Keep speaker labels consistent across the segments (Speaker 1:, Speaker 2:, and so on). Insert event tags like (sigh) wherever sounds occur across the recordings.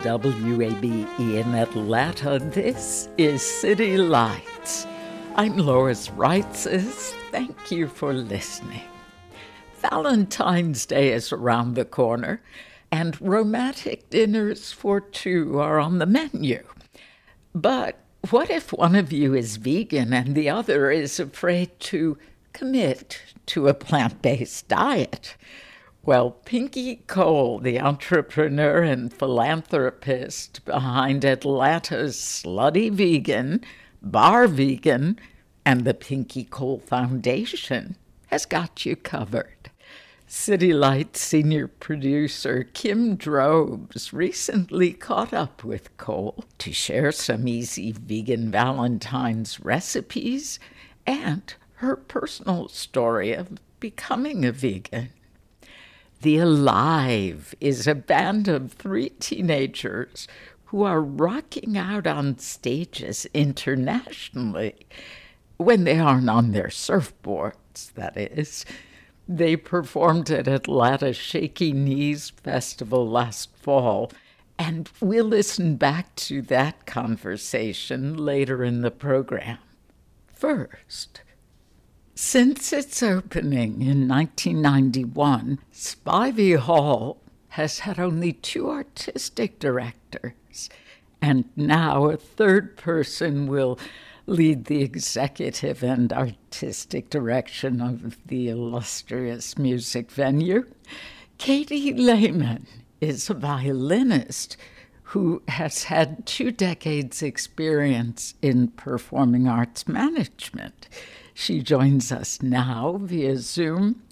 Speaker 1: WABE in Atlanta, this is City Lights. I'm Lois Reitzes. Thank you for listening. Valentine's Day is around the corner, and romantic dinners for two are on the menu. But what if one of you is vegan and the other is afraid to commit to a plant based diet? Well, Pinky Cole, the entrepreneur and philanthropist behind Atlanta's Slutty Vegan, Bar Vegan, and the Pinky Cole Foundation, has got you covered. City Light senior producer Kim Drobes recently caught up with Cole to share some easy vegan Valentine's recipes and her personal story of becoming a vegan. The Alive is a band of three teenagers who are rocking out on stages internationally when they aren't on their surfboards, that is. They performed at Atlanta Shaky Knees Festival last fall, and we'll listen back to that conversation later in the program. First, since its opening in 1991, Spivey Hall has had only two artistic directors, and now a third person will lead the executive and artistic direction of the illustrious music venue. Katie Lehman is a violinist who has had two decades' experience in performing arts management. She joins us now via Zoom.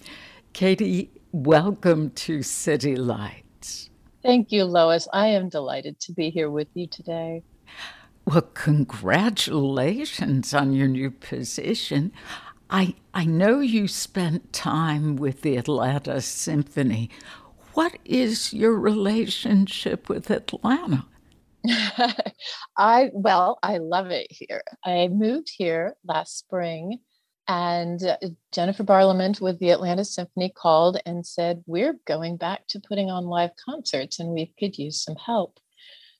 Speaker 1: Katie, welcome to City Lights.
Speaker 2: Thank you, Lois. I am delighted to be here with you today.
Speaker 1: Well, congratulations on your new position. I, I know you spent time with the Atlanta Symphony. What is your relationship with Atlanta? (laughs)
Speaker 2: I well, I love it here. I moved here last spring and uh, Jennifer Barlament with the Atlanta Symphony called and said, We're going back to putting on live concerts and we could use some help.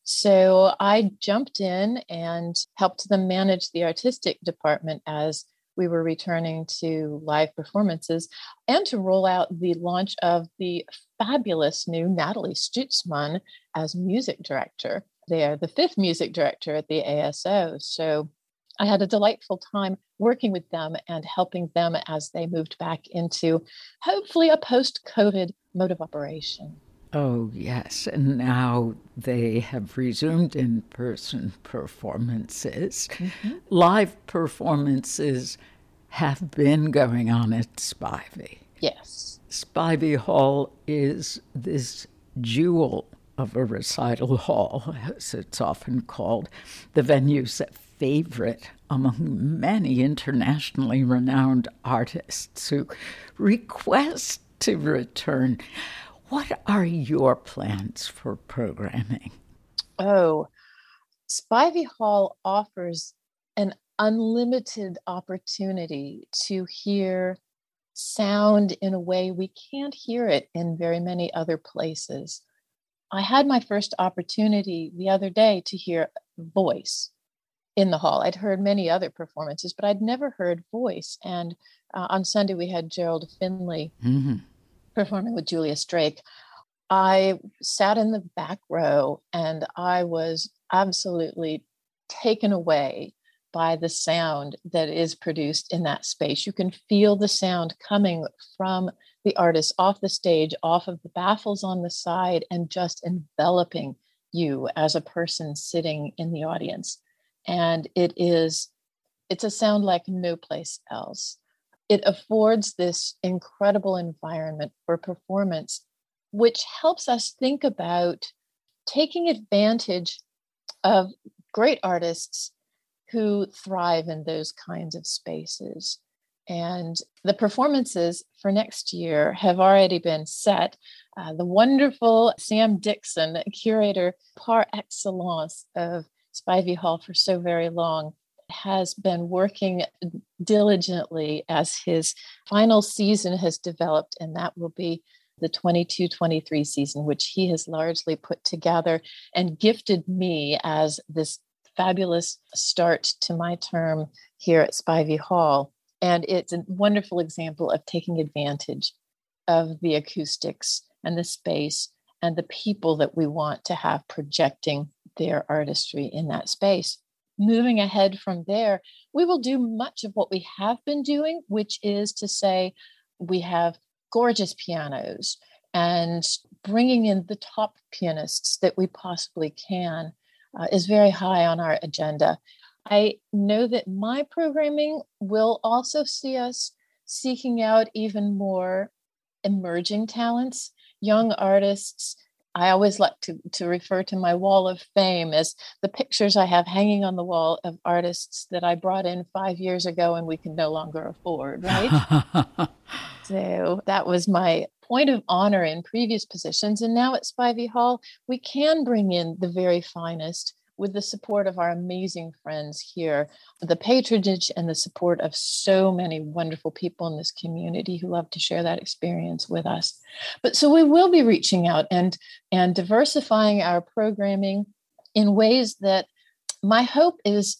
Speaker 2: So I jumped in and helped them manage the artistic department as we were returning to live performances and to roll out the launch of the fabulous new Nathalie Stutzmann as music director. They are the fifth music director at the ASO. So I had a delightful time working with them and helping them as they moved back into hopefully a post COVID mode of operation.
Speaker 1: Oh, yes. And now they have resumed in person performances. Mm-hmm. Live performances have been going on at Spivey.
Speaker 2: Yes.
Speaker 1: Spivey Hall is this jewel of a recital hall, as it's often called. The venue's favorite among many internationally renowned artists who request to return. What are your plans for programming?
Speaker 2: Oh, Spivey Hall offers an unlimited opportunity to hear sound in a way we can't hear it in very many other places. I had my first opportunity the other day to hear voice in the hall. I'd heard many other performances, but I'd never heard voice. And Uh, on Sunday, we had Gerald Finley mm-hmm. performing with Julius Drake. I sat in the back row and I was absolutely taken away by the sound that is produced in that space. You can feel the sound coming from the artist off the stage, off of the baffles on the side, and just enveloping you as a person sitting in the audience. And it is, it's a sound like no place else. It affords this incredible environment for performance, which helps us think about taking advantage of great artists who thrive in those kinds of spaces. And the performances for next year have already been set. Uh, the wonderful Sam Dixon, curator par excellence of Spivey Hall for so very long, has been working diligently as his final season has developed, and that will be the 22 23 season, which he has largely put together and gifted me as this fabulous start to my term here at Spivey Hall. And it's a wonderful example of taking advantage of the acoustics and the space and the people that we want to have projecting their artistry in that space. Moving ahead from there, we will do much of what we have been doing, which is to say, we have gorgeous pianos and bringing in the top pianists that we possibly can uh, is very high on our agenda. I know that my programming will also see us seeking out even more emerging talents, young artists. I always like to, to refer to my wall of fame as the pictures I have hanging on the wall of artists that I brought in five years ago and we can no longer afford, right? (laughs) so that was my point of honor in previous positions. And now at Spivey Hall, we can bring in the very finest with the support of our amazing friends here, the patronage and the support of so many wonderful people in this community who love to share that experience with us. But so we will be reaching out and, and diversifying our programming in ways that my hope is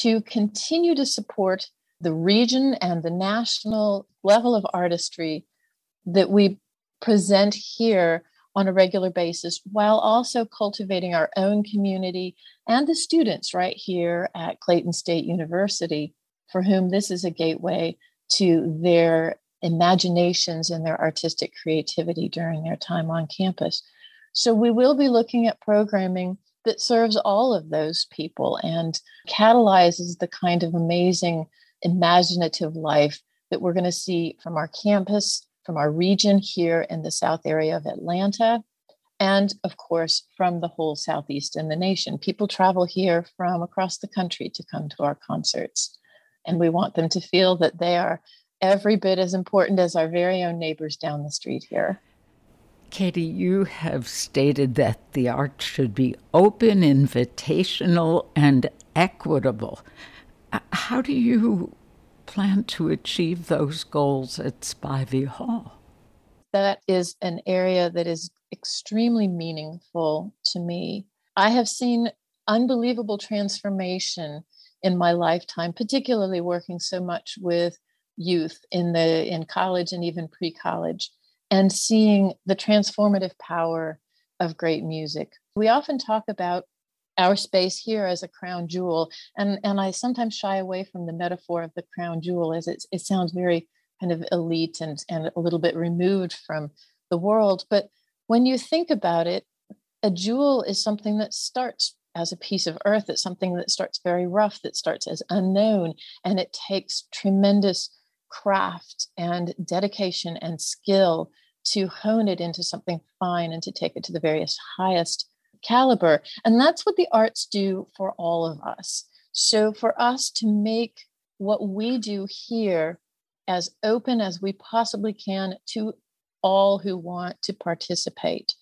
Speaker 2: to continue to support the region and the national level of artistry that we present here on a regular basis while also cultivating our own community and the students right here at Clayton State University, for whom this is a gateway to their imaginations and their artistic creativity during their time on campus. So, we will be looking at programming that serves all of those people and catalyzes the kind of amazing imaginative life that we're going to see from our campus from our region here in the South area of Atlanta, and of course from the whole Southeast and the nation. People travel here from across the country to come to our concerts, and we want them to feel that they are every bit as important as our very own neighbors down the street here.
Speaker 1: Katie, you have stated that the arts should be open, invitational, and equitable. How do you plan to achieve those goals at Spivey Hall?
Speaker 2: That is an area that is extremely meaningful to me. I have seen unbelievable transformation in my lifetime, particularly working so much with youth in the in college and even pre-college and seeing the transformative power of great music. We often talk about our space here as a crown jewel and and i sometimes shy away from the metaphor of the crown jewel as it, it sounds very kind of elite and and a little bit removed from the world but when you think about it a jewel is something that starts as a piece of earth it's something that starts very rough that starts as unknown and it takes tremendous craft and dedication and skill to hone it into something fine and to take it to the various highest caliber. And that's what the arts do for all of us. So for us to make what we do here as open as we possibly can to all who want to participate,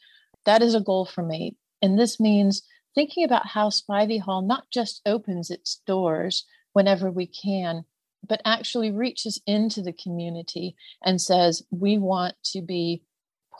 Speaker 2: that is a goal for me. And this means thinking about how Spivey Hall not just opens its doors whenever we can, but actually reaches into the community and says, we want to be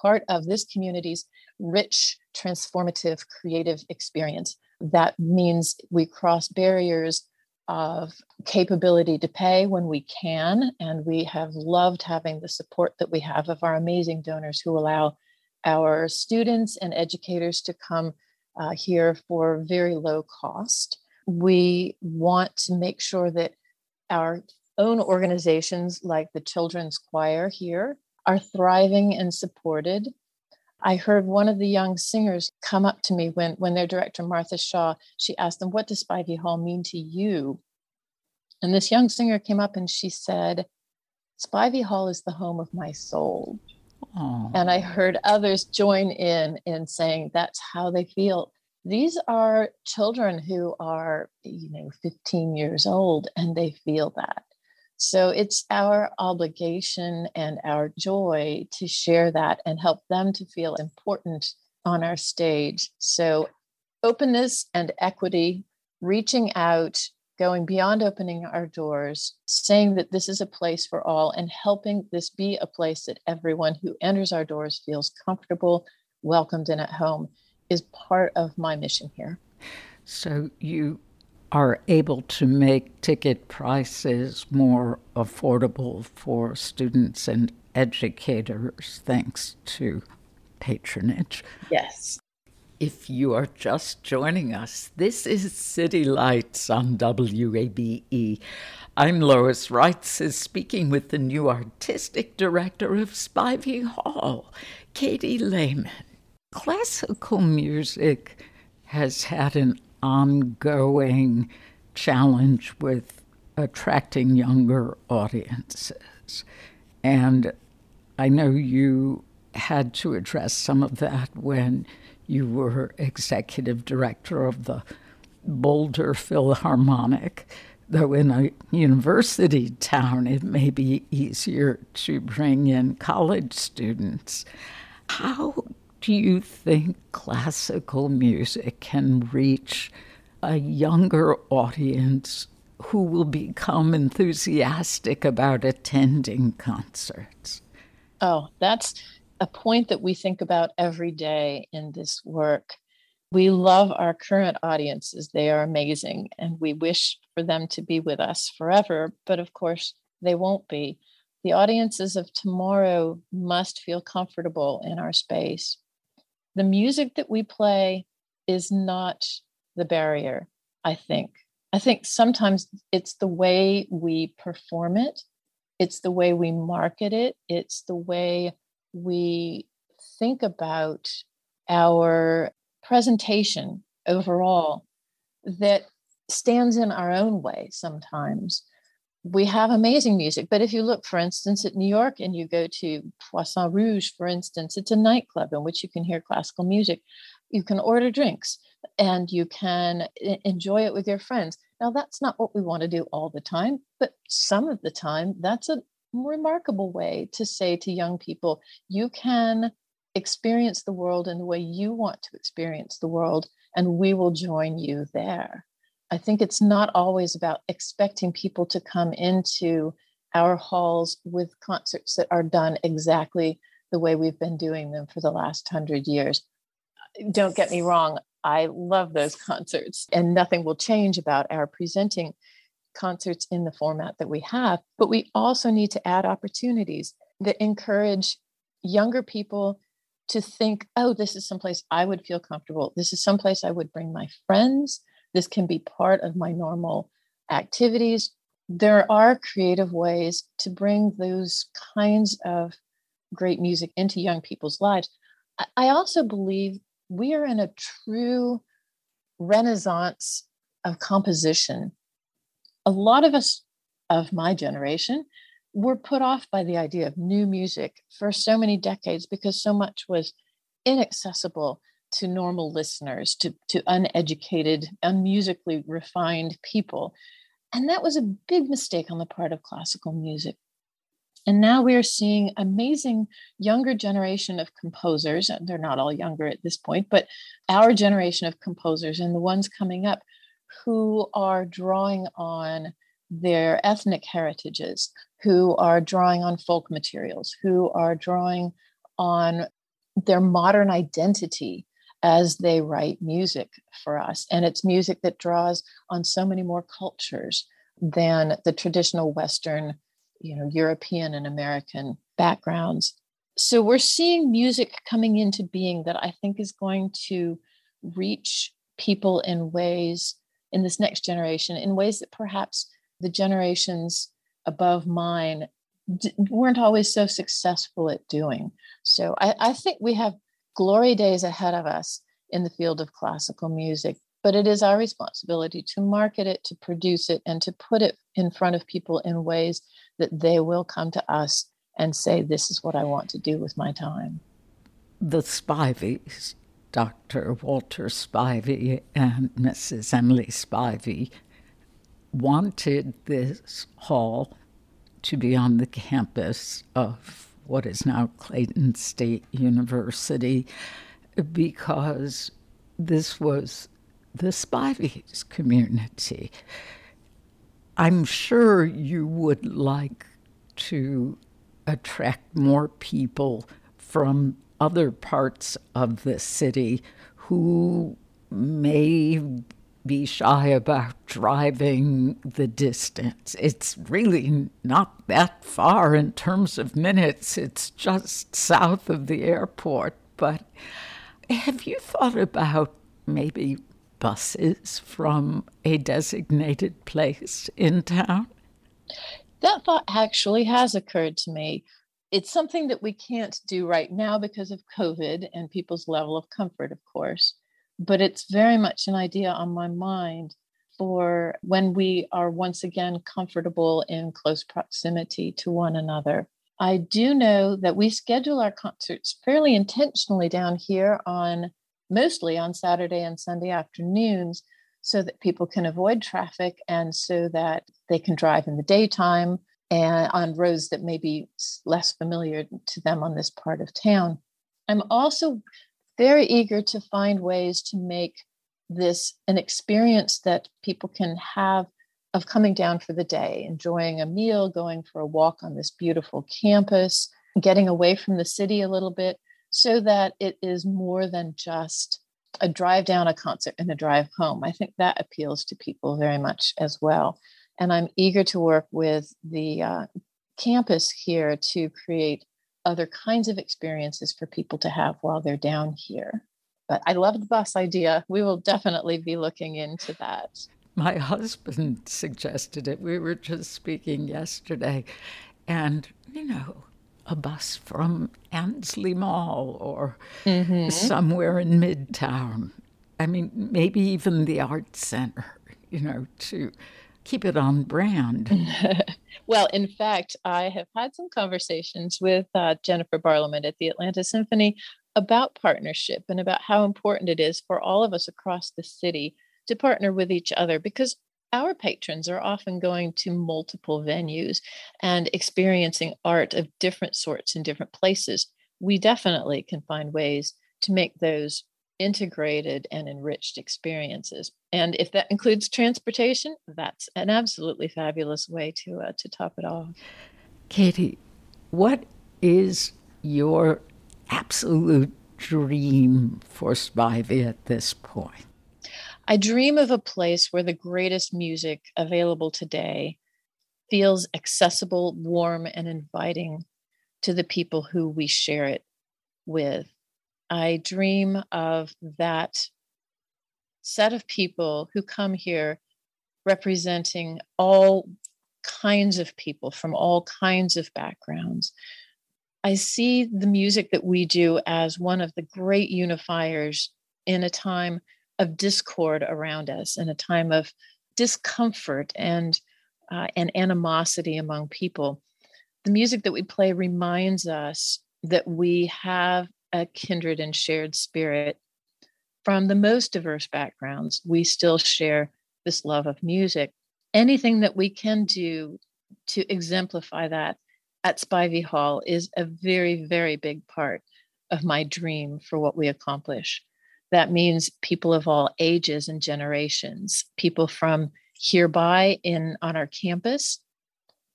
Speaker 2: part of this community's rich, transformative, creative experience. That means we cross barriers of capability to pay when we can. And we have loved having the support that we have of our amazing donors who allow our students and educators to come uh, here for very low cost. We want to make sure that our own organizations like the Children's Choir here are thriving and supported. I heard one of the young singers come up to me when, when their director, Martha Shaw, she asked them, What does Spivey Hall mean to you? And this young singer came up and she said, Spivey Hall is the home of my soul. Aww. And I heard others join in in saying that's how they feel. These are children who are, you know, 15 years old and they feel that. So it's our obligation and our joy to share that and help them to feel important on our stage. So openness and equity, reaching out, going beyond opening our doors, saying that this is a place for all, and helping this be a place that everyone who enters our doors feels comfortable, welcomed, and at home is part of my mission here.
Speaker 1: So you are able to make ticket prices more affordable for students and educators thanks to patronage.
Speaker 2: Yes.
Speaker 1: If you are just joining us, this is City Lights on WABE. I'm Lois Reitzes speaking with the new artistic director of Spivey Hall, Katie Lehman. Classical music has had an ongoing challenge with attracting younger audiences. And I know you had to address some of that when you were executive director of the Boulder Philharmonic. Though in a university town, it may be easier to bring in college students. How do you think classical music can reach a younger audience who will become enthusiastic about attending concerts?
Speaker 2: Oh, that's a point that we think about every day in this work. We love our current audiences, they are amazing, and we wish for them to be with us forever, but of course, they won't be. The audiences of tomorrow must feel comfortable in our space the music that we play is not the barrier, I think. I think sometimes it's the way we perform it, it's the way we market it, it's the way we think about our presentation overall that stands in our own way sometimes we have amazing music. But if you look, for instance, at New York and you go to Poisson Rouge, for instance, it's a nightclub in which you can hear classical music. You can order drinks and you can enjoy it with your friends. Now, that's not what we want to do all the time, but some of the time, that's a remarkable way to say to young people, you can experience the world in the way you want to experience the world, and we will join you there. I think it's not always about expecting people to come into our halls with concerts that are done exactly the way we've been doing them for the last hundred years. Don't get me wrong, I love those concerts, and nothing will change about our presenting concerts in the format that we have. But we also need to add opportunities that encourage younger people to think, oh, this is someplace I would feel comfortable. This is someplace I would bring my friends. This can be part of my normal activities. There are creative ways to bring those kinds of great music into young people's lives. I also believe we are in a true renaissance of composition. A lot of us of my generation were put off by the idea of new music for so many decades because so much was inaccessible to normal listeners, to, to uneducated, unmusically refined people. And that was a big mistake on the part of classical music. And now we are seeing amazing younger generation of composers. They're not all younger at this point, but our generation of composers and the ones coming up who are drawing on their ethnic heritages, who are drawing on folk materials, who are drawing on their modern identity as they write music for us. And it's music that draws on so many more cultures than the traditional Western, you know, European and American backgrounds. So we're seeing music coming into being that I think is going to reach people in ways in this next generation, in ways that perhaps the generations above mine d- weren't always so successful at doing. So I, I think we have glory days ahead of us in the field of classical music but it is our responsibility to market it, to produce it, and to put it in front of people in ways that they will come to us and say, This is what I want to do with my time.
Speaker 1: The Spiveys, Dr. Walter Spivey and Mrs. Emily Spivey, wanted this hall to be on the campus of what is now Clayton State University because this was the Spiveys community. I'm sure you would like to attract more people from other parts of the city who may be shy about driving the distance. It's really not that far in terms of minutes, it's just south of the airport. But have you thought about maybe buses from a designated place in town?
Speaker 2: That thought actually has occurred to me. It's something that we can't do right now because of COVID and people's level of comfort, of course. But it's very much an idea on my mind for when we are once again comfortable in close proximity to one another. I do know that we schedule our concerts fairly intentionally down here on mostly on Saturday and Sunday afternoons so that people can avoid traffic and so that they can drive in the daytime and on roads that may be less familiar to them on this part of town. I'm also very eager to find ways to make this an experience that people can have of coming down for the day, enjoying a meal, going for a walk on this beautiful campus, getting away from the city a little bit, so that it is more than just a drive down a concert and a drive home. I think that appeals to people very much as well. And I'm eager to work with the uh, campus here to create other kinds of experiences for people to have while they're down here. But I love the bus idea. We will definitely be looking into that.
Speaker 1: My (laughs) husband suggested it. We were just speaking yesterday. And, you know, a bus from Ansley Mall or mm-hmm. somewhere in Midtown. I mean, maybe even the Art Center, you know, to keep it on brand. (laughs)
Speaker 2: well, in fact, I have had some conversations with uh, Jennifer Barlament at the Atlanta Symphony about partnership and about how important it is for all of us across the city to partner with each other because our patrons are often going to multiple venues and experiencing art of different sorts in different places. We definitely can find ways to make those integrated and enriched experiences. And if that includes transportation, that's an absolutely fabulous way to uh, to top it off.
Speaker 1: Katie, what is your absolute dream for Spivey at this point?
Speaker 2: I dream of a place where the greatest music available today feels accessible, warm, and inviting to the people who we share it with. I dream of that set of people who come here representing all kinds of people from all kinds of backgrounds. I see the music that we do as one of the great unifiers in a time of discord around us in a time of discomfort and uh, and animosity among people the music that we play reminds us that we have a kindred and shared spirit from the most diverse backgrounds we still share this love of music anything that we can do to exemplify that at spivey hall is a very very big part of my dream for what we accomplish that means people of all ages and generations, people from hereby in on our campus,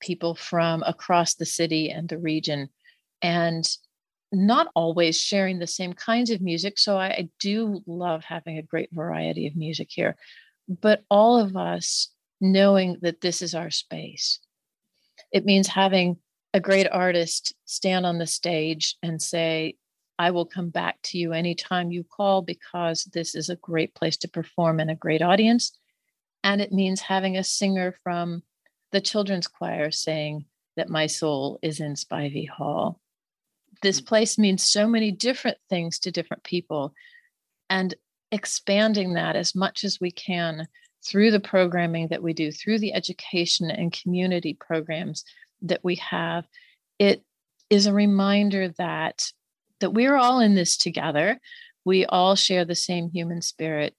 Speaker 2: people from across the city and the region. And not always sharing the same kinds of music. So I, I do love having a great variety of music here. But all of us knowing that this is our space. It means having a great artist stand on the stage and say, I will come back to you anytime you call because this is a great place to perform and a great audience. And it means having a singer from the children's choir saying that my soul is in Spivey Hall. This mm. place means so many different things to different people. And expanding that as much as we can through the programming that we do, through the education and community programs that we have, it is a reminder that that we're all in this together. We all share the same human spirit,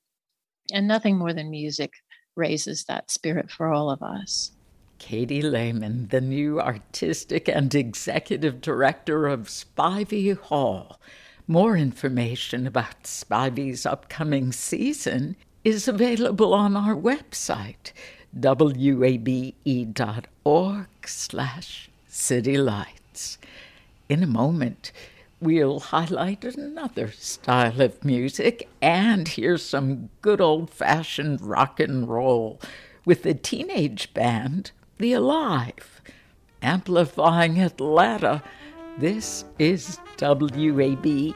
Speaker 2: and nothing more than music raises that spirit for all of us.
Speaker 1: Katie Lehman, the new artistic and executive director of Spivey Hall. More information about Spivey's upcoming season is available on our website, wabe.org slash citylights. In a moment, we'll highlight another style of music and hear some good old-fashioned rock and roll with the teenage band The Alive. Amplifying Atlanta, this is WABE.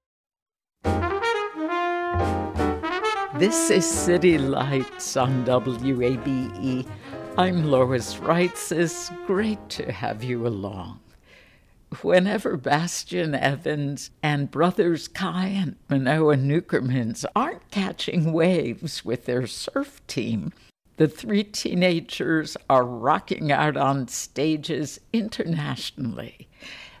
Speaker 1: This is City Lights on WABE. I'm Lois Reitzes. It's great to have you along. Whenever Bastian Evans and brothers Kai and Manoa Neukermans aren't catching waves with their surf team, the three teenagers are rocking out on stages internationally.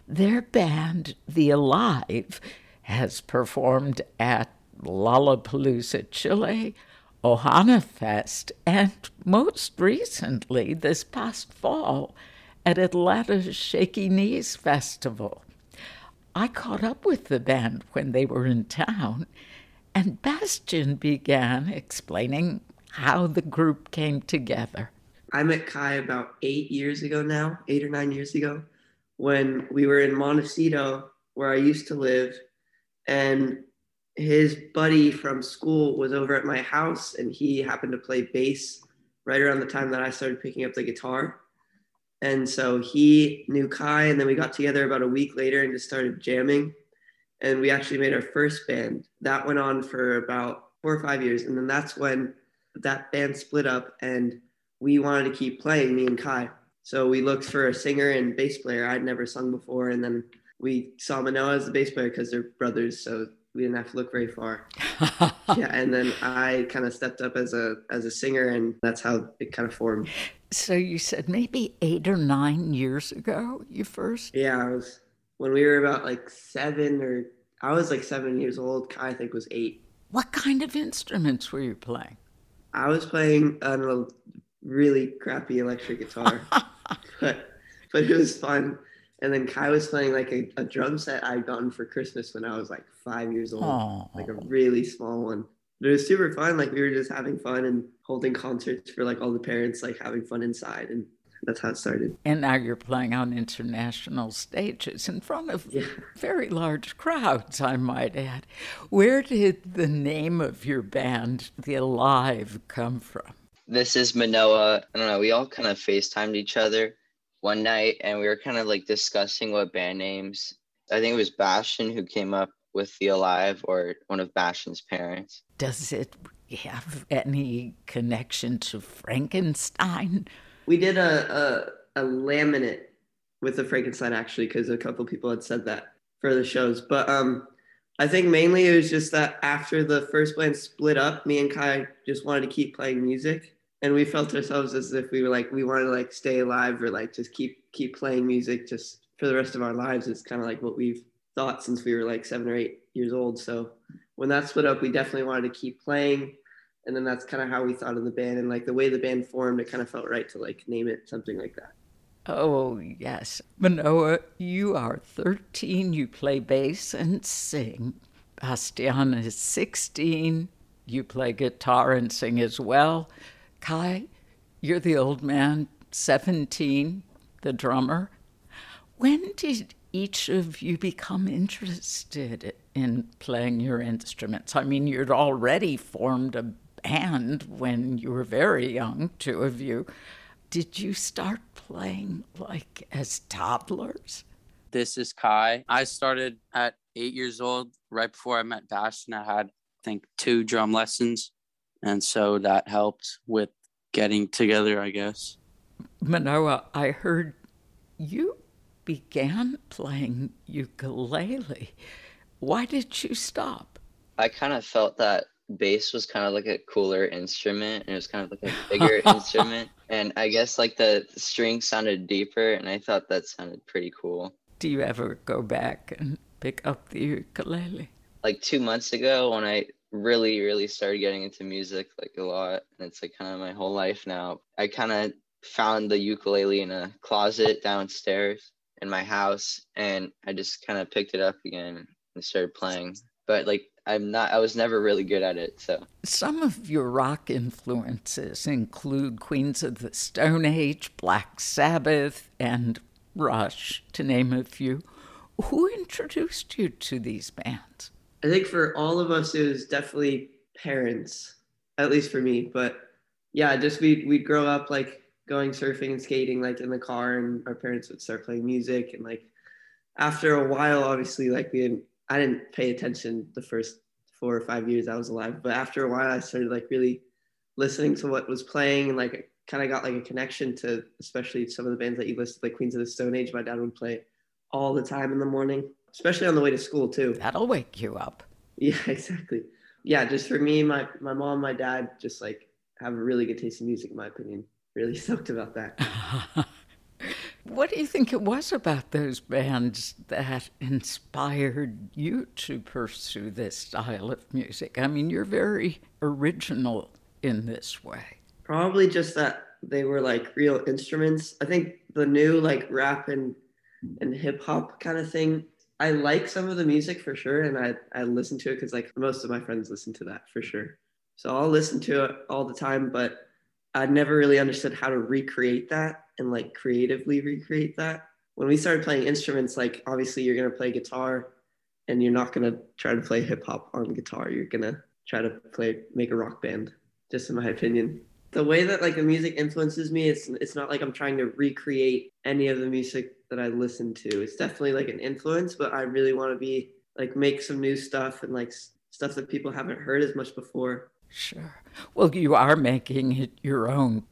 Speaker 1: Their band, The Alive, has performed at Lollapalooza Chile, Ohana Fest, and most recently, this past fall, at Atlanta's Shaky Knees Festival. I caught up with the band when they were in town, and Bastian began explaining how the group came together.
Speaker 3: I met Kai about eight years ago now, eight or nine years ago, when we were in Montecito, where I used to live. And his buddy from school was over at my house and he happened to play bass right around the time that I started picking up the guitar. And so he knew Kai, and then we got together about a week later and just started jamming. And we actually made our first band. That went on for about four or five years. And then that's when that band split up and we wanted to keep playing, me and Kai. So we looked for a singer and bass player. I'd never sung before. And then we saw Manoa as the bass player because they're brothers. So we didn't have to look very far. (laughs) yeah, and then I kind of stepped up as a as a singer, and that's how it kind of formed.
Speaker 1: So you said maybe eight or nine years ago you first.
Speaker 3: Yeah, I was when we were about like seven or I was like seven years old. Kai I think was eight.
Speaker 1: What kind of instruments were you playing?
Speaker 3: I was playing a really crappy electric guitar, (laughs) but but it was fun. And then Kai was playing like a, a drum set I'd gotten for Christmas when I was like five years old, Aww. like a really small one. But it was super fun. Like we were just having fun and holding concerts for like all the parents, like having fun inside. And that's how it started.
Speaker 1: And now you're playing on international stages in front of yeah. very large crowds, I might add. Where did the name of your band, The Alive, come from?
Speaker 4: This is Manoa. I don't know. We all kind of FaceTimed each other one night and we were kind of like discussing what band names. I think it was Bastian who came up with the Alive or one of Bastian's parents.
Speaker 1: Does it have any connection to Frankenstein?
Speaker 3: We did a a, a laminate with the Frankenstein actually because a couple people had said that for the shows, but um. I think mainly it was just that after the first band split up, me and Kai just wanted to keep playing music and we felt ourselves as if we were like we wanted to like stay alive or like just keep keep playing music just for the rest of our lives it's kind of like what we've thought since we were like seven or eight years old so when that split up we definitely wanted to keep playing and then that's kind of how we thought of the band and like the way the band formed it kind of felt right to like name it something like that
Speaker 1: Oh, yes. Manoa, you are 13. You play bass and sing. Bastian is 16. You play guitar and sing as well. Kai, you're the old man, 17, the drummer. When did each of you become interested in playing your instruments? I mean, you'd already formed a band when you were very young, two of you. Did you start playing like as toddlers?
Speaker 5: This is Kai. I started at eight years old. Right before I met Bastian, I had, I think, two drum lessons and so that helped with getting together i guess.
Speaker 1: Manoa i heard you began playing ukulele. Why did you stop?
Speaker 4: I kind of felt that bass was kind of like a cooler instrument and it was kind of like a (laughs) bigger instrument. And i guess like the strings sounded deeper and i thought that sounded pretty cool.
Speaker 1: Do you ever go back and pick up the ukulele?
Speaker 4: Like two months ago when i really really started getting into music like a lot and it's like kind of my whole life now. I kind of found the ukulele in a closet downstairs in my house and i just kind of picked it up again and started playing. But like i'm not i was never really good at it so.
Speaker 1: Some of your rock influences include queens of the stone age black sabbath and rush to name a few. Who introduced you to these bands
Speaker 3: I think for all of us, it was definitely parents, at least for me. But yeah, just we we grow up like going surfing and skating like in the car, and our parents would start playing music, and like after a while, obviously, like we didn't I didn't pay attention the first four or five years I was alive, but after a while, I started like really listening to what was playing, and like kind of got like a connection to especially some of the bands that you listed, like Queens of the Stone Age. My dad would play all the time in the morning especially on the way to school too.
Speaker 1: That'll wake you up. (laughs)
Speaker 3: Yeah, exactly. Yeah, just for me, my my mom, my dad, just like have a really good taste in music, in my opinion. Really (laughs) stoked about that. (laughs)
Speaker 1: what do you think it was about those bands that inspired you to pursue this style of music? I mean, you're very original in this way.
Speaker 3: Probably just that they were like real instruments. I think the new like rap and and hip hop kind of thing I like some of the music for sure, and I I listen to it because like most of my friends listen to that for sure. So I'll listen to it all the time, but I never really understood how to recreate that and like creatively recreate that. When we started playing instruments, like obviously you're gonna play guitar, and you're not gonna try to play hip hop on guitar. You're gonna try to play make a rock band. Just in my opinion the way that like the music influences me it's it's not like i'm trying to recreate any of the music that i listen to. It's definitely like an influence but i really want to be like make some new stuff and like stuff that people haven't heard as much before.
Speaker 1: Sure. Well you are making it your own.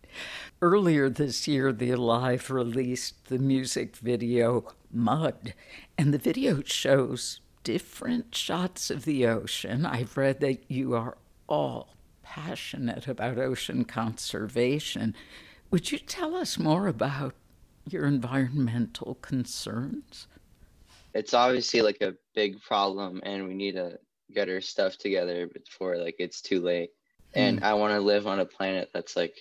Speaker 1: Earlier this year the alive released the music video mud and the video shows different shots of the ocean. I've read that you are all passionate about ocean conservation. Would you tell us more about your environmental concerns?
Speaker 4: It's obviously like a big problem, and we need to get our stuff together before like it's too late. Mm. And I want to live on a planet that's like,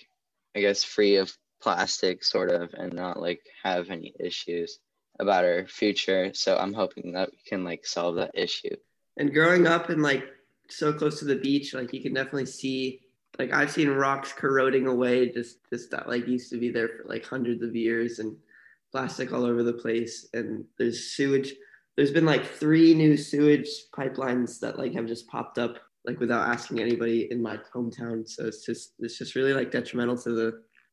Speaker 4: I guess, free of plastic, sort of, and not like have any issues about our future. So I'm hoping that we can like solve that issue.
Speaker 3: And growing up in like so close to the beach, like you can definitely see like I've seen rocks corroding away just just that like used to be there for like hundreds of years and plastic all over the place. And there's sewage there's been like three new sewage pipelines that like have just popped up like without asking anybody in my hometown. So it's just it's just really like detrimental to the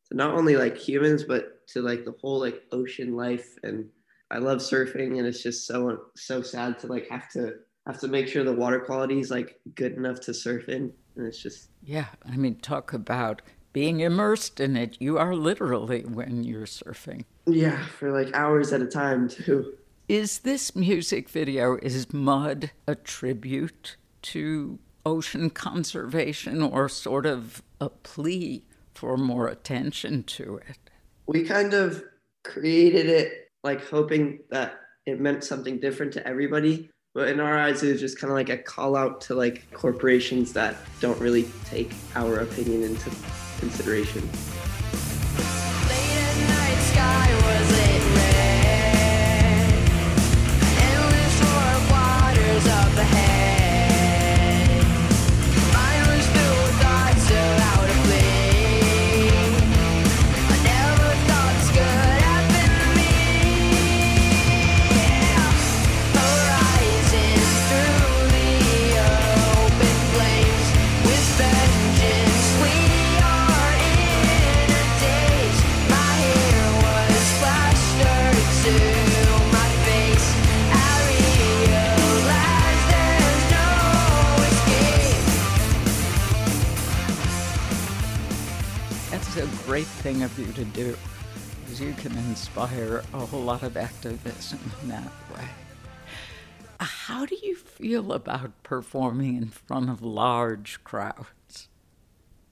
Speaker 3: to not only like humans but to like the whole like ocean life. And I love surfing and it's just so so sad to like have to have to make sure the water quality is like good enough to surf in. And it's just
Speaker 1: Yeah, I mean, talk about being immersed in it. You are literally when you're surfing.
Speaker 3: yeah, for like hours at a time too.
Speaker 1: Is this music video, is Mud a tribute to ocean (laughs) conservation or sort of a plea for more attention to it?
Speaker 3: We kind of created it like hoping that it meant something different to everybody. But in our eyes, it was just kind of like a call out to like corporations that don't really take our opinion into consideration.
Speaker 1: Thing of you to do, is you can inspire a whole lot of activism in that way. How do you feel about performing in front of large crowds?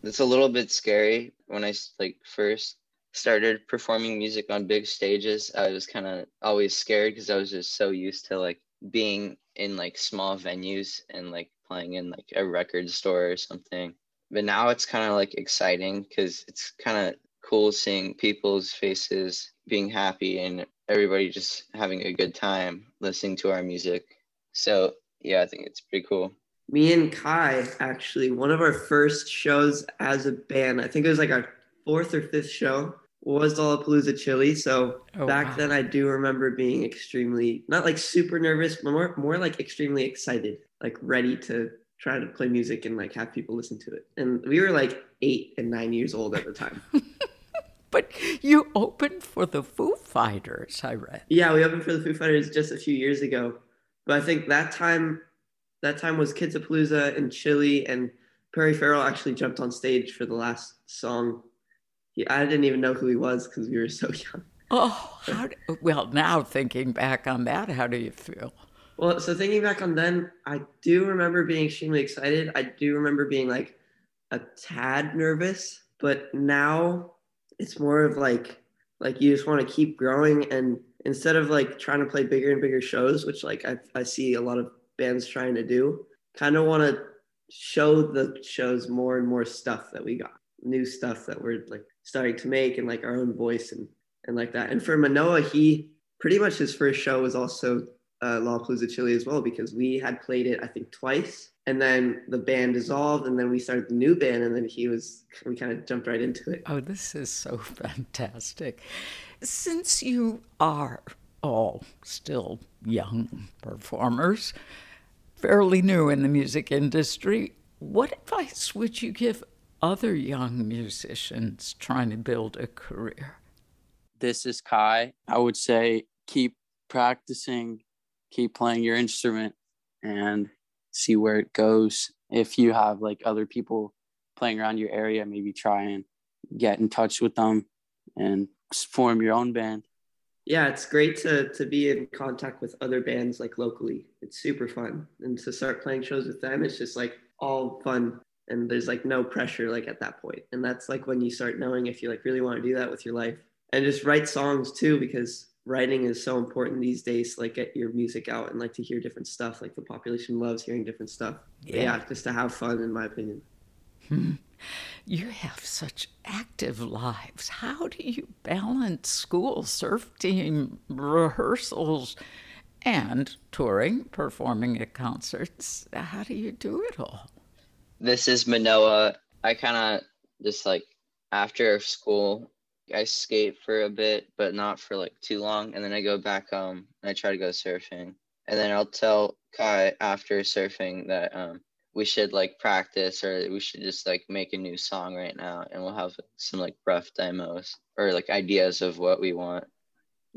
Speaker 4: It's a little bit scary When I like first started performing music on big stages. I was kind of always scared because I was just so used to like being in like small venues and like playing in like a record store or something. But now it's kind of like exciting because it's kind of cool seeing people's faces being happy and everybody just having a good time listening to our music. So yeah, I think it's pretty cool.
Speaker 3: Me and Kai actually, one of our first shows as a band, I think it was like our fourth or fifth show, was Lollapalooza Chile. So
Speaker 1: Oh,
Speaker 3: back
Speaker 1: wow.
Speaker 3: then, I do remember being extremely, not like super nervous, but more, more like extremely excited, like ready to try to play music and like have people listen to it. And we were like eight and nine years old at the time. (laughs)
Speaker 1: But you opened for the Foo Fighters, I read.
Speaker 3: Yeah, we opened for the Foo Fighters just a few years ago, but I think that time, that time was Kidzapalooza and Chile and Perry Farrell actually jumped on stage for the last song. He, I didn't even know who he was because we were so (laughs) young.
Speaker 1: Oh, how do, well, now thinking back on that, how do you feel?
Speaker 3: Well, so thinking back on then, I do remember being extremely excited. I do remember being like a tad nervous, but now it's more of like like you just want to keep growing and instead of like trying to play bigger and bigger shows, which like I, I see a lot of bands trying to do, kind of want to show the shows more and more stuff that we got, new stuff that we're like starting to make and like our own voice and and like that. And for Manoa, he pretty much his first show was also uh, Lollapalooza Chile as well because we had played it I think twice, and then the band dissolved, and then we started the new band, and then he was we kind of jumped right into it.
Speaker 1: Oh, this is so (laughs) fantastic. Since you are all still young performers, fairly new in the music industry, what advice would you give other young musicians trying to build a career?
Speaker 5: this is Kai. I would say keep practicing, keep playing your instrument, and see where it goes. If you have like other people playing around your area, maybe try and get in touch with them and form your own band.
Speaker 3: Yeah, it's great to to be in contact with other bands like locally. It's super fun, and to start playing shows with them, it's just like all fun, and there's like no pressure like at that point. And that's like when you start knowing if you like really want to do that with your life, and just write songs too, because writing is so important these days. To, like get your music out and like to hear different stuff. Like the population loves hearing different stuff.
Speaker 1: Yeah.
Speaker 3: yeah, just to have fun, in my opinion. (laughs)
Speaker 1: You have such active lives. How do you balance school, surf team, rehearsals, and touring, performing at concerts? How do you do it all?
Speaker 4: This is Manoa. I kind of just like after school, I skate for a bit, but not for like too long. And then I go back home and I try to go surfing. And then I'll tell Kai after surfing that um, we should like practice or we should just like make a new song right now. And we'll have some like rough demos or like ideas of what we want.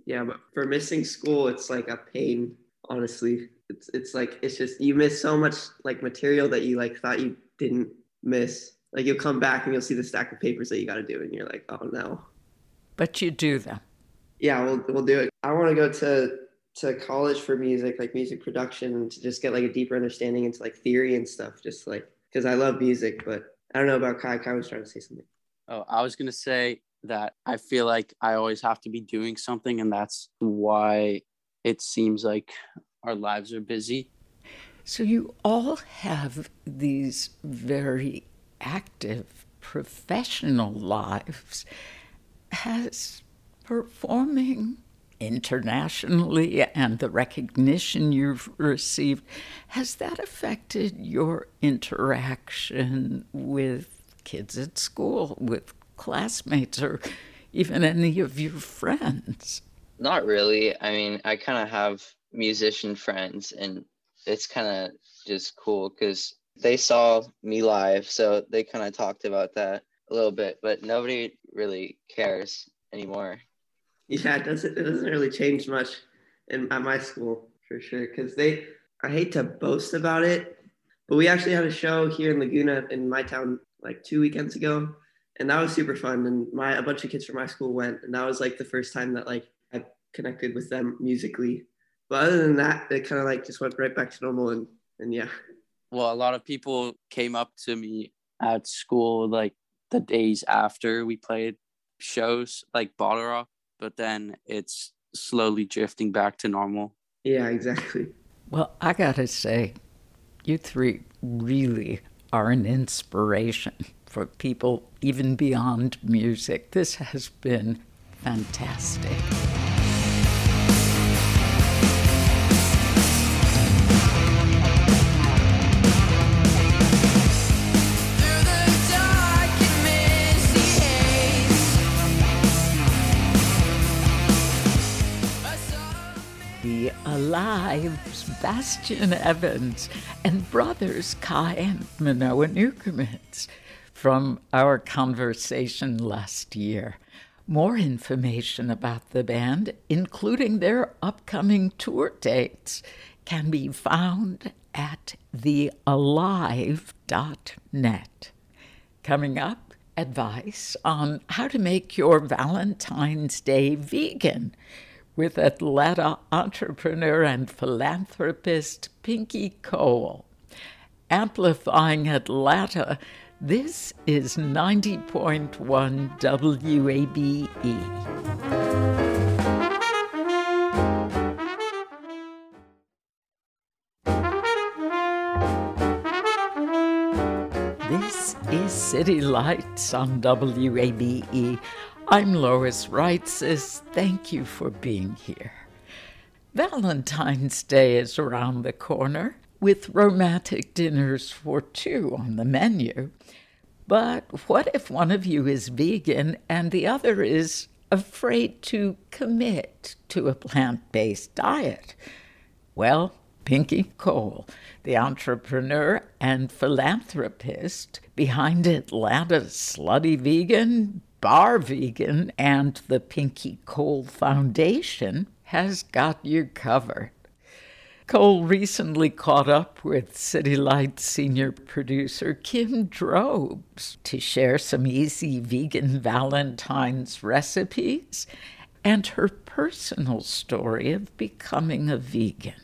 Speaker 3: Yeah, but for missing school, it's like a pain, honestly. it's it's like it's just you miss so much like material that you like thought you didn't miss. Like you'll come back and you'll see the stack of papers that you got to do, and you're like, oh no.
Speaker 1: But you do them.
Speaker 3: Yeah, we'll we'll do it. I want to go to to college for music, like music production, and to just get like a deeper understanding into like theory and stuff. Just like because I love music, but I don't know about Kai. Kai was trying to say something.
Speaker 5: Oh, I was gonna say that I feel like I always have to be doing something, and that's why it seems like our lives are busy.
Speaker 1: So you all have these very active professional lives. Has performing internationally and the recognition you've received, has that affected your interaction with kids at school, with classmates, or even any of your friends?
Speaker 4: Not really. I mean, I kind of have musician friends, and it's kind of just cool because they saw me live, so they kind of talked about that a little bit, but nobody really cares anymore.
Speaker 3: Yeah, it doesn't it doesn't really change much in at my school for sure because they I hate to boast about it, but we actually had a show here in Laguna in my town like two weekends ago, and that was super fun. And my a bunch of kids from my school went, and that was like the first time that like I connected with them musically. But other than that, it kind of like just went right back to normal, and and yeah.
Speaker 5: Well, a lot of people came up to me at school like the days after we played shows like Bottle Rock, but then it's slowly drifting back to normal.
Speaker 3: Yeah, exactly.
Speaker 1: Well, I gotta say, you three really are an inspiration for people even beyond music. This has been fantastic. Alive's Bastian Evans and brothers Kai and Manoa Neukermans from our conversation last year. More information about the band, including their upcoming tour dates, can be found at thealive.net. Coming up, advice on how to make your Valentine's Day vegan with Atlanta entrepreneur and philanthropist Pinky Cole. Amplifying Atlanta, this is 90.1 WABE. This is City Lights on WABE. I'm Lois Reitzes. Thank you for being here. Valentine's Day is around the corner with romantic dinners for two on the menu. But what if one of you is vegan and the other is afraid to commit to a plant based diet? Well, Pinky Cole, the entrepreneur and philanthropist behind Atlanta's Slutty Vegan, Bar Vegan, and the Pinky Cole Foundation, has got you covered. Cole recently caught up with City Lights senior producer Kim Drobes to share some easy vegan Valentine's recipes and her personal story of becoming a vegan.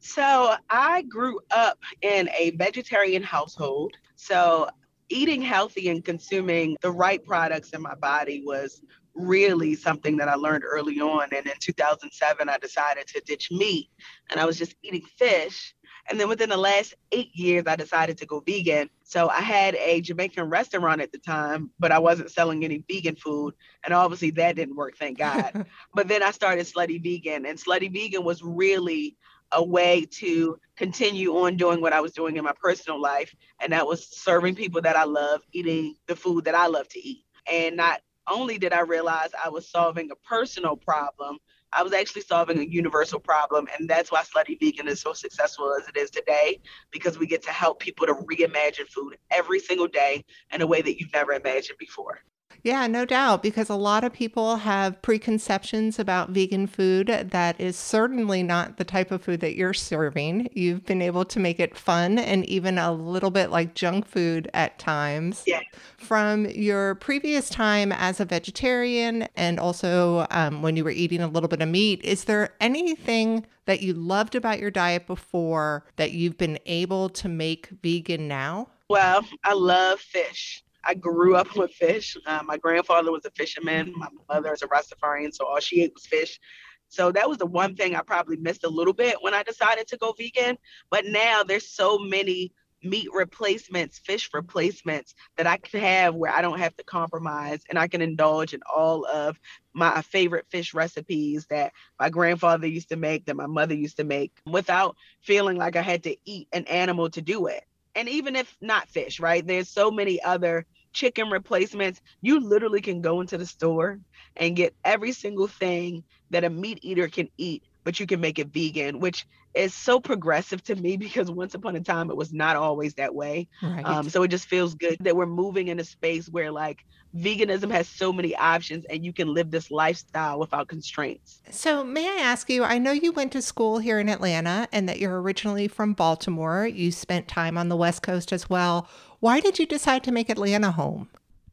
Speaker 6: So I grew up in a vegetarian household. So eating healthy and consuming the right products in my body was really something that I learned early on. And in 2007, I decided to ditch meat and I was just eating fish. And then within the last eight years, I decided to go vegan. So I had a Jamaican restaurant at the time, but I wasn't selling any vegan food. And obviously that didn't work, thank God. (laughs) but then I started Slutty Vegan, and Slutty Vegan was really a way to continue on doing what I was doing in my personal life. And that was serving people that I love, eating the food that I love to eat. And not only did I realize I was solving a personal problem, I was actually solving a universal problem. And that's why Slutty Vegan is so successful as it is today, because we get to help people to reimagine food every single day in a way that you've never imagined before.
Speaker 7: Yeah, no doubt, because a lot of people have preconceptions about vegan food that is certainly not the type of food that you're serving. You've been able to make it fun and even a little bit like junk food at times.
Speaker 6: Yeah.
Speaker 7: From your previous time as a vegetarian and also um, when you were eating a little bit of meat, is there anything that you loved about your diet before that you've been able to make vegan now?
Speaker 6: Well, I love fish. I grew up with fish. Uh, my grandfather was a fisherman. My mother is a Rastafarian, so all she ate was fish. So that was the one thing I probably missed a little bit when I decided to go vegan. But now there's so many meat replacements, fish replacements that I can have where I don't have to compromise and I can indulge in all of my favorite fish recipes that my grandfather used to make, that my mother used to make, without feeling like I had to eat an animal to do it. And even if not fish, right? There's so many other chicken replacements. You literally can go into the store and get every single thing that a meat eater can eat, but you can make it vegan, which is so progressive to me (laughs) because once upon a time it was not always that way.
Speaker 7: Right.
Speaker 6: Um, so it just feels good that we're moving in a space where like veganism has so many options and you can live this lifestyle without constraints.
Speaker 7: So, may I ask you? I know you went to school here in Atlanta and that you're originally from Baltimore. You spent time on the West Coast as well. Why did you decide to make Atlanta home?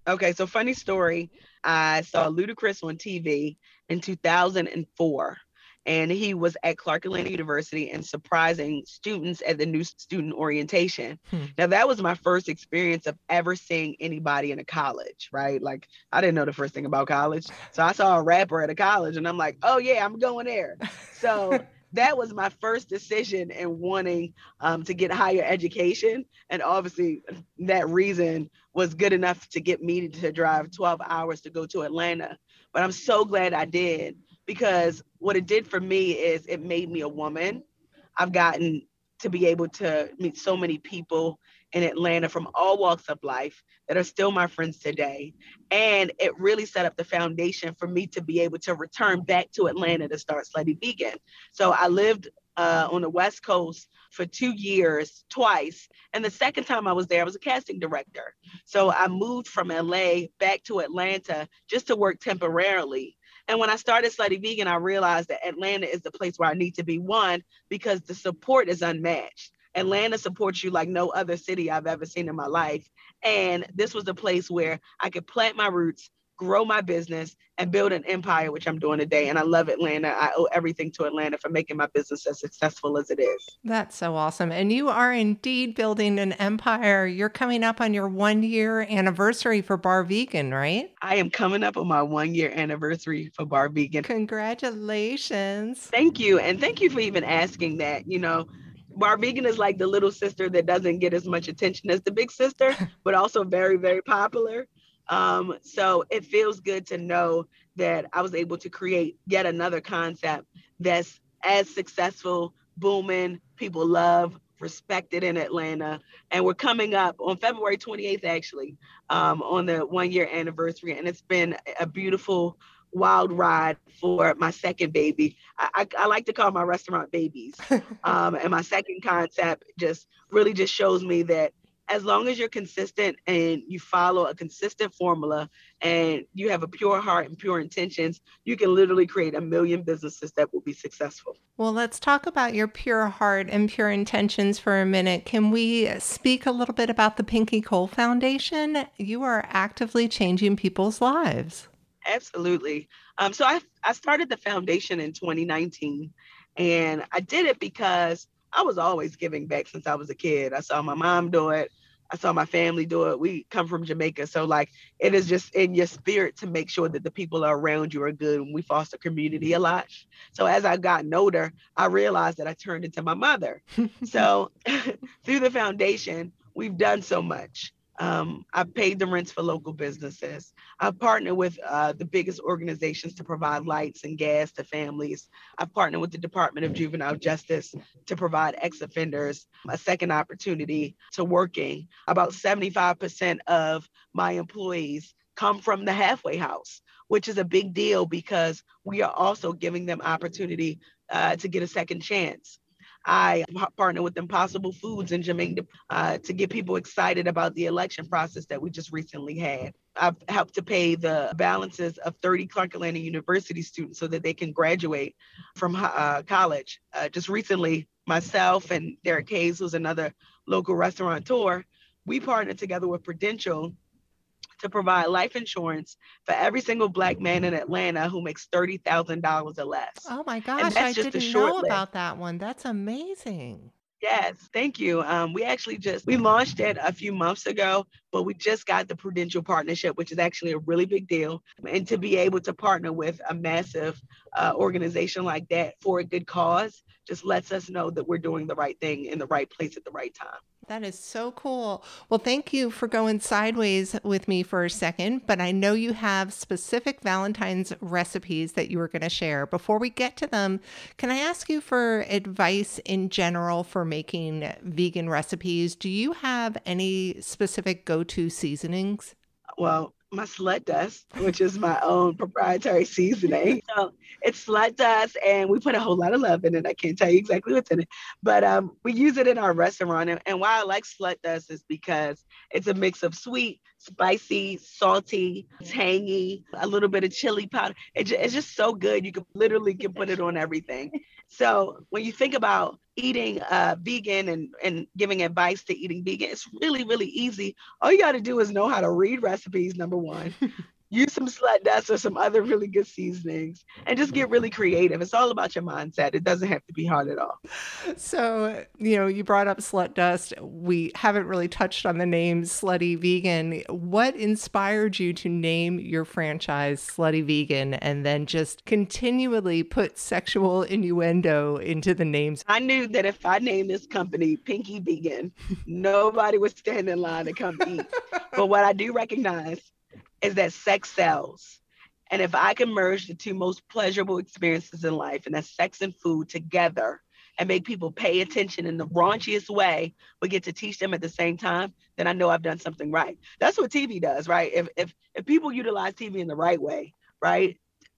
Speaker 6: Okay, so funny story. I saw Ludacris on TV in 2004, and he was at Clark Atlanta University and surprising students at the new student orientation.
Speaker 7: Hmm.
Speaker 6: Now, that was my first experience of ever seeing anybody in a college, right? Like, I didn't know the first thing about college. So I saw a rapper at a college, and I'm like, oh, yeah, I'm going there. (laughs) So that was my first decision in wanting um, to get higher education. And obviously, that reason was good enough to get me to drive 12 hours to go to Atlanta. But I'm so glad I did because what it did for me is it made me a woman. I've gotten to be able to meet so many people in Atlanta from all walks of life that are still my friends today. And it really set up the foundation for me to be able to return back to Atlanta to start Slutty Vegan. So I lived uh, on the West Coast for two years, twice. And the second time I was there, I was a casting director. So I moved from LA back to Atlanta just to work temporarily. And when I started Slutty Vegan, I realized that Atlanta is the place where I need to be one because the support is unmatched. Atlanta supports you like no other city I've ever seen in my life. And this was the place where I could plant my roots, grow my business, and build an empire, which I'm doing today. And I love Atlanta. I owe everything to Atlanta for making my business as successful as it is.
Speaker 7: That's so awesome. And you are indeed building an empire. You're coming up on your one year anniversary for Bar Vegan, right?
Speaker 6: I am coming up on my one year anniversary for Bar Vegan.
Speaker 7: Congratulations.
Speaker 6: Thank you. And thank you for even asking that. You know, Bar Vegan is like the little sister that doesn't get as much attention as the big sister, (laughs) but also very, very popular. Um, so it feels good to know that I was able to create yet another concept that's as successful, booming, people love, respected in Atlanta. And we're coming up on February 28th, actually, um, on the one year anniversary. And it's been a beautiful, wild ride for my second baby. I, I, I like to call my restaurant babies. (laughs) um, and my second concept just really just shows me that as long as you're consistent and you follow a consistent formula and you have a pure heart and pure intentions, you can literally create a million businesses that will be successful.
Speaker 7: Well, let's talk about your pure heart and pure intentions for a minute. Can we speak a little bit about the Pinky Cole Foundation? You are actively changing people's lives.
Speaker 6: Absolutely. Um, so I, I started the foundation in 2019 and I did it because I was always giving back since I was a kid. I saw my mom do it. I saw my family do it. We come from Jamaica. So like it is just in your spirit to make sure that the people around you are good. And we foster community a lot. So as I got older, I realized that I turned into my mother. (laughs) so (laughs) through the foundation, we've done so much. Um, I've paid the rents for local businesses. I've partnered with uh, the biggest organizations to provide lights and gas to families. I've partnered with the Department of Juvenile Justice to provide ex offenders a second opportunity to working. About 75% of my employees come from the halfway house, which is a big deal because we are also giving them opportunity uh, to get a second chance. I partner with Impossible Foods in Jamaica uh, to get people excited about the election process that we just recently had. I've helped to pay the balances of 30 Clark Atlanta University students so that they can graduate from uh, college. Uh, just recently, myself and Derek Hayes, who's another local restaurateur, we partnered together with Prudential to provide life insurance for every single black man in Atlanta who makes $30,000 or less.
Speaker 7: Oh my gosh, I
Speaker 6: just
Speaker 7: didn't know
Speaker 6: list.
Speaker 7: about that one. That's amazing.
Speaker 6: Yes, thank you. Um, we actually just we launched it a few months ago, but we just got the Prudential partnership, which is actually a really big deal. And to be able to partner with a massive uh, organization like that for a good cause just lets us know that we're doing the right thing in the right place at the right time.
Speaker 7: That is so cool. Well, thank you for going sideways with me for a second, but I know you have specific Valentine's recipes that you were going to share. Before we get to them, can I ask you for advice in general for making vegan recipes? Do you have any specific go to seasonings?
Speaker 6: well, my slut dust, which is my own proprietary seasoning. (laughs) So it's slut dust, and we put a whole lot of love in it. I can't tell you exactly what's in it, but um, we use it in our restaurant. And, and why I like slut dust is because it's a mix of sweet, spicy, salty, tangy, a little bit of chili powder. It, it's just so good. You can literally can put it on everything. So when you think about eating uh, vegan and, and giving advice to eating vegan, it's really, really easy. All you got to do is know how to read recipes, number one. (laughs) Use some slut dust or some other really good seasonings and just get really creative. It's all about your mindset. It doesn't have to be hard at all.
Speaker 7: So, you know, you brought up Slut Dust. We haven't really touched on the name Slutty Vegan. What inspired you to name your franchise Slutty Vegan and then just continually put sexual innuendo into the names?
Speaker 6: I knew that if I named this company Pinky Vegan, nobody would stand in line to come eat. (laughs) but what I do recognize is that sex sells. And if I can merge the two most pleasurable experiences in life, and that's sex and food together, and make people pay attention in the raunchiest way, but get to teach them at the same time, then I know I've done something right. That's what TV does, right? If if if people utilize TV in the right way, right?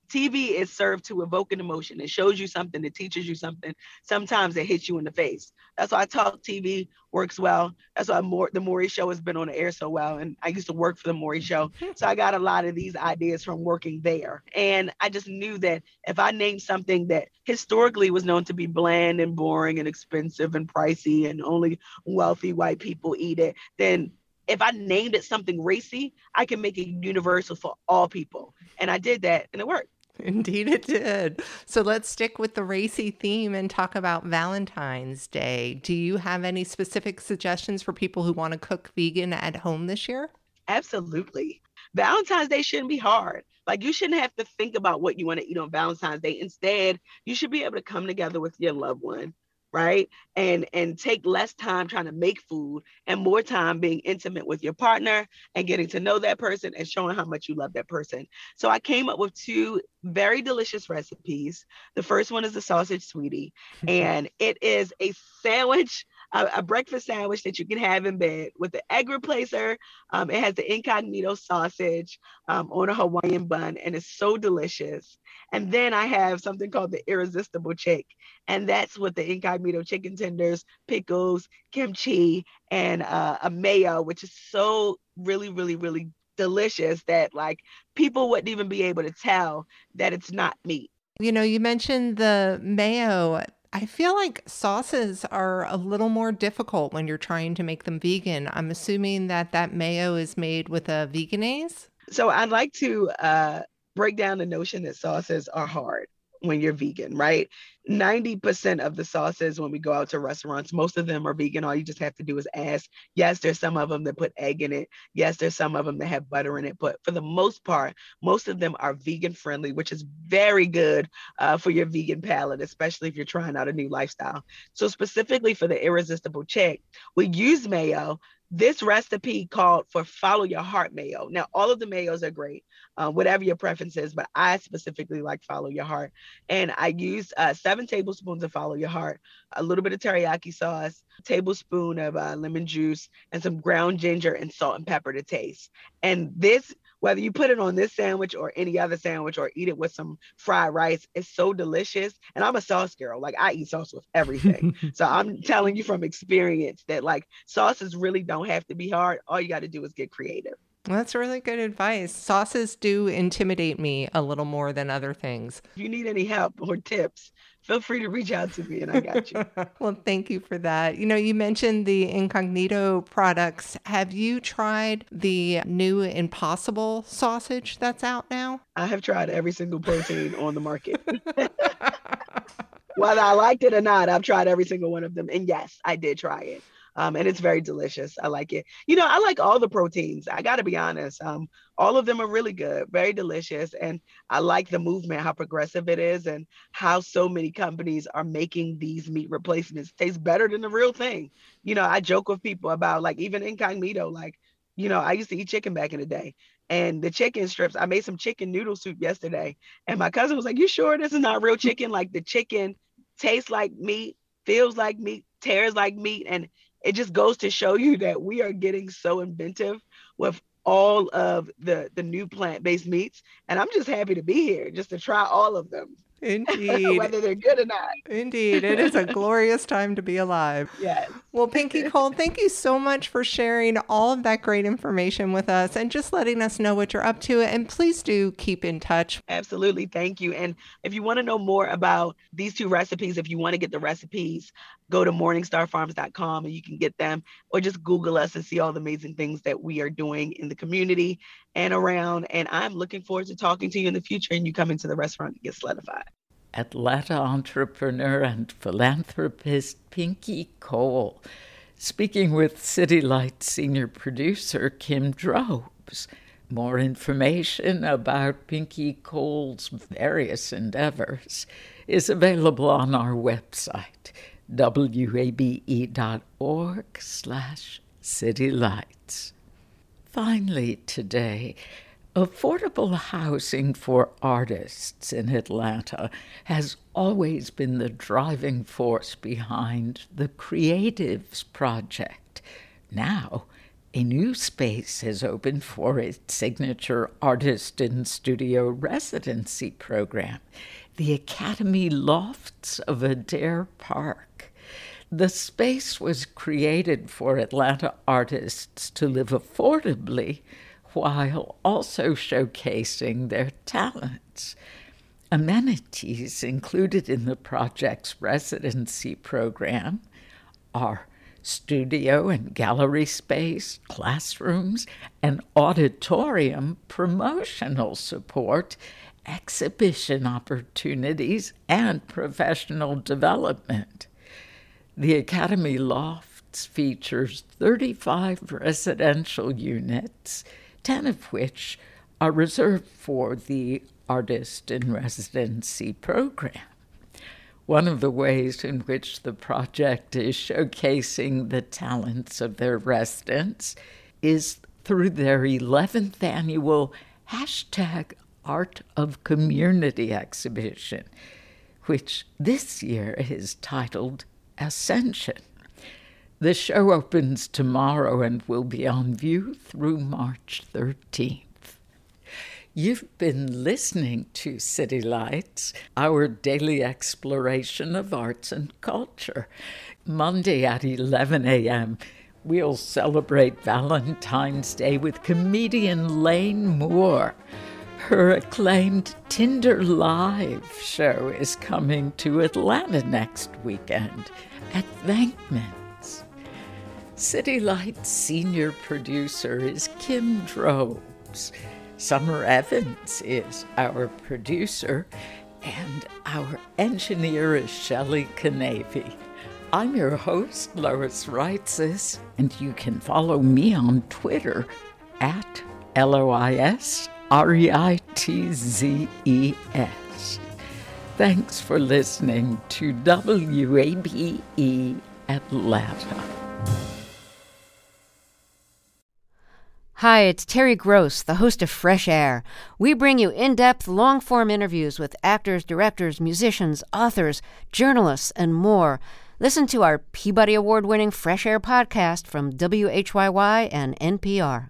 Speaker 6: TV is served to evoke an emotion. It shows you something, it teaches you something. Sometimes it hits you in the face. That's why talk TV works well. That's why more the Maury show has been on the air so well. And I used to work for the Maury show. So I got a lot of these ideas from working there. And I just knew that if I named something that historically was known to be bland and boring and expensive and pricey and only wealthy white people eat it, then if I named it something racy, I can make it universal for all people. And I did that and it worked. (laughs)
Speaker 7: Indeed, it did. So let's stick with the racy theme and talk about Valentine's Day. Do you have any specific suggestions for people who want to cook vegan at home this year?
Speaker 6: Absolutely. Valentine's Day shouldn't be hard. Like you shouldn't have to think about what you want to eat on Valentine's Day. Instead, you should be able to come together with your loved one, right? And and take less time trying to make food and more time being intimate with your partner and getting to know that person and showing how much you love that person. So I came up with two very delicious recipes. The first one is the sausage sweetie, (laughs) and it is a sandwich a, a breakfast sandwich that you can have in bed with the egg replacer. Um, it has the Incogmeato sausage um, on a Hawaiian bun, and it's so delicious. And then I have something called the irresistible chick, and that's with the Incogmeato chicken tenders, pickles, kimchi, and uh, a mayo, which is so really, really, really delicious that like people wouldn't even be able to tell that it's not meat.
Speaker 7: You know, you mentioned the mayo. I feel like sauces are a little more difficult when you're trying to make them vegan. I'm assuming that that mayo is made with a Vegenaise.
Speaker 6: So I'd like to uh, break down the notion that sauces are hard when you're vegan, right? 90% of the sauces when we go out to restaurants, most of them are vegan. All you just have to do is ask. Yes, there's some of them that put egg in it. Yes, there's some of them that have butter in it. But for the most part, most of them are vegan friendly, which is very good uh, for your vegan palate, especially if you're trying out a new lifestyle. So, specifically for the irresistible chick, we use mayo. This recipe called for follow your heart mayo. Now, all of the mayos are great, uh, whatever your preference is, but I specifically like follow your heart. And I used uh, seven tablespoons of follow your heart, a little bit of teriyaki sauce, tablespoon of uh, lemon juice, and some ground ginger and salt and pepper to taste. And this whether you put it on this sandwich or any other sandwich or eat it with some fried rice, it's so delicious. And I'm a sauce girl. Like I eat sauce with everything. (laughs) so I'm telling you from experience that like sauces really don't have to be hard. All you got to do is get creative.
Speaker 7: That's really good advice. Sauces do intimidate me a little more than other things.
Speaker 6: If you need any help or tips, feel free to reach out to me and I got you. (laughs)
Speaker 7: well, thank you for that. You know, you mentioned the Incogmeato products. Have you tried the new Impossible sausage that's out now?
Speaker 6: I have tried every single protein on the market. (laughs) Whether I liked it or not, I've tried every single one of them. And yes, I did try it. Um, and it's very delicious. I like it. You know, I like all the proteins. I got to be honest. Um, all of them are really good, very delicious. And I like the movement, how progressive it is, and how so many companies are making these meat replacements taste better than the real thing. You know, I joke with people about like even Incogmeato, like, you know, I used to eat chicken back in the day. And the chicken strips, I made some chicken noodle soup yesterday. And my cousin was like, You sure this is not real chicken? Like the chicken tastes like meat, feels like meat, tears like meat. And it just goes to show you that we are getting so inventive with all of the the new plant-based meats and i'm just happy to be here just to try all of them (laughs)
Speaker 7: Indeed.
Speaker 6: whether they're good or not
Speaker 7: Indeed. It is a (laughs) glorious time to be alive.
Speaker 6: yes
Speaker 7: Well, Pinky (laughs) Cole, thank you so much for sharing all of that great information with us and just letting us know what you're up to. And please do keep in touch.
Speaker 6: absolutely thank you and if you want to know more about these two recipes if you want to get the recipes go to morningstarfarms.com and you can get them or just google us and see all the amazing things that we are doing in the community and around and i'm looking forward to talking to you in the future and you coming to the restaurant to get solidified
Speaker 1: Atlanta entrepreneur and philanthropist Pinky Cole, speaking with City Light senior producer Kim Drobes. More information about Pinky Cole's various endeavors is available on our website, wabe.org slash citylights. Finally, today, affordable housing for artists in Atlanta has always been the driving force behind the Creatives Project. Now, a new space has opened for its signature artist in studio residency program, the Academy Lofts of Adair Park. The space was created for Atlanta artists to live affordably while also showcasing their talents. Amenities included in the project's residency program are studio and gallery space, classrooms, and auditorium promotional support, exhibition opportunities, and professional development. The Academy Lofts features 35 residential units, 10 of which are reserved for the Artist in Residency program. One of the ways in which the project is showcasing the talents of their residents is through their 11th annual hashtag Art of Community exhibition, which this year is titled Ascension. The show opens tomorrow and will be on view through March 13th. You've been listening to City Lights, our daily exploration of arts and culture. Monday at 11 a.m., we'll celebrate Valentine's Day with comedian Lane Moore. Her acclaimed Tinder Live show is coming to Atlanta next weekend at Venkman's. City Lights senior producer is Kim Drobes. Summer Evans is our producer, and our engineer is Shelley Canavy. I'm your host, Lois Reitzes, and you can follow me on Twitter at L O I S R E I T Z E S. Thanks for listening to WABE Atlanta.
Speaker 8: Hi, it's Terry Gross, the host of Fresh Air. We bring you in depth, long form interviews with actors, directors, musicians, authors, journalists, and more. Listen to our Peabody Award winning Fresh Air podcast from WHYY and NPR.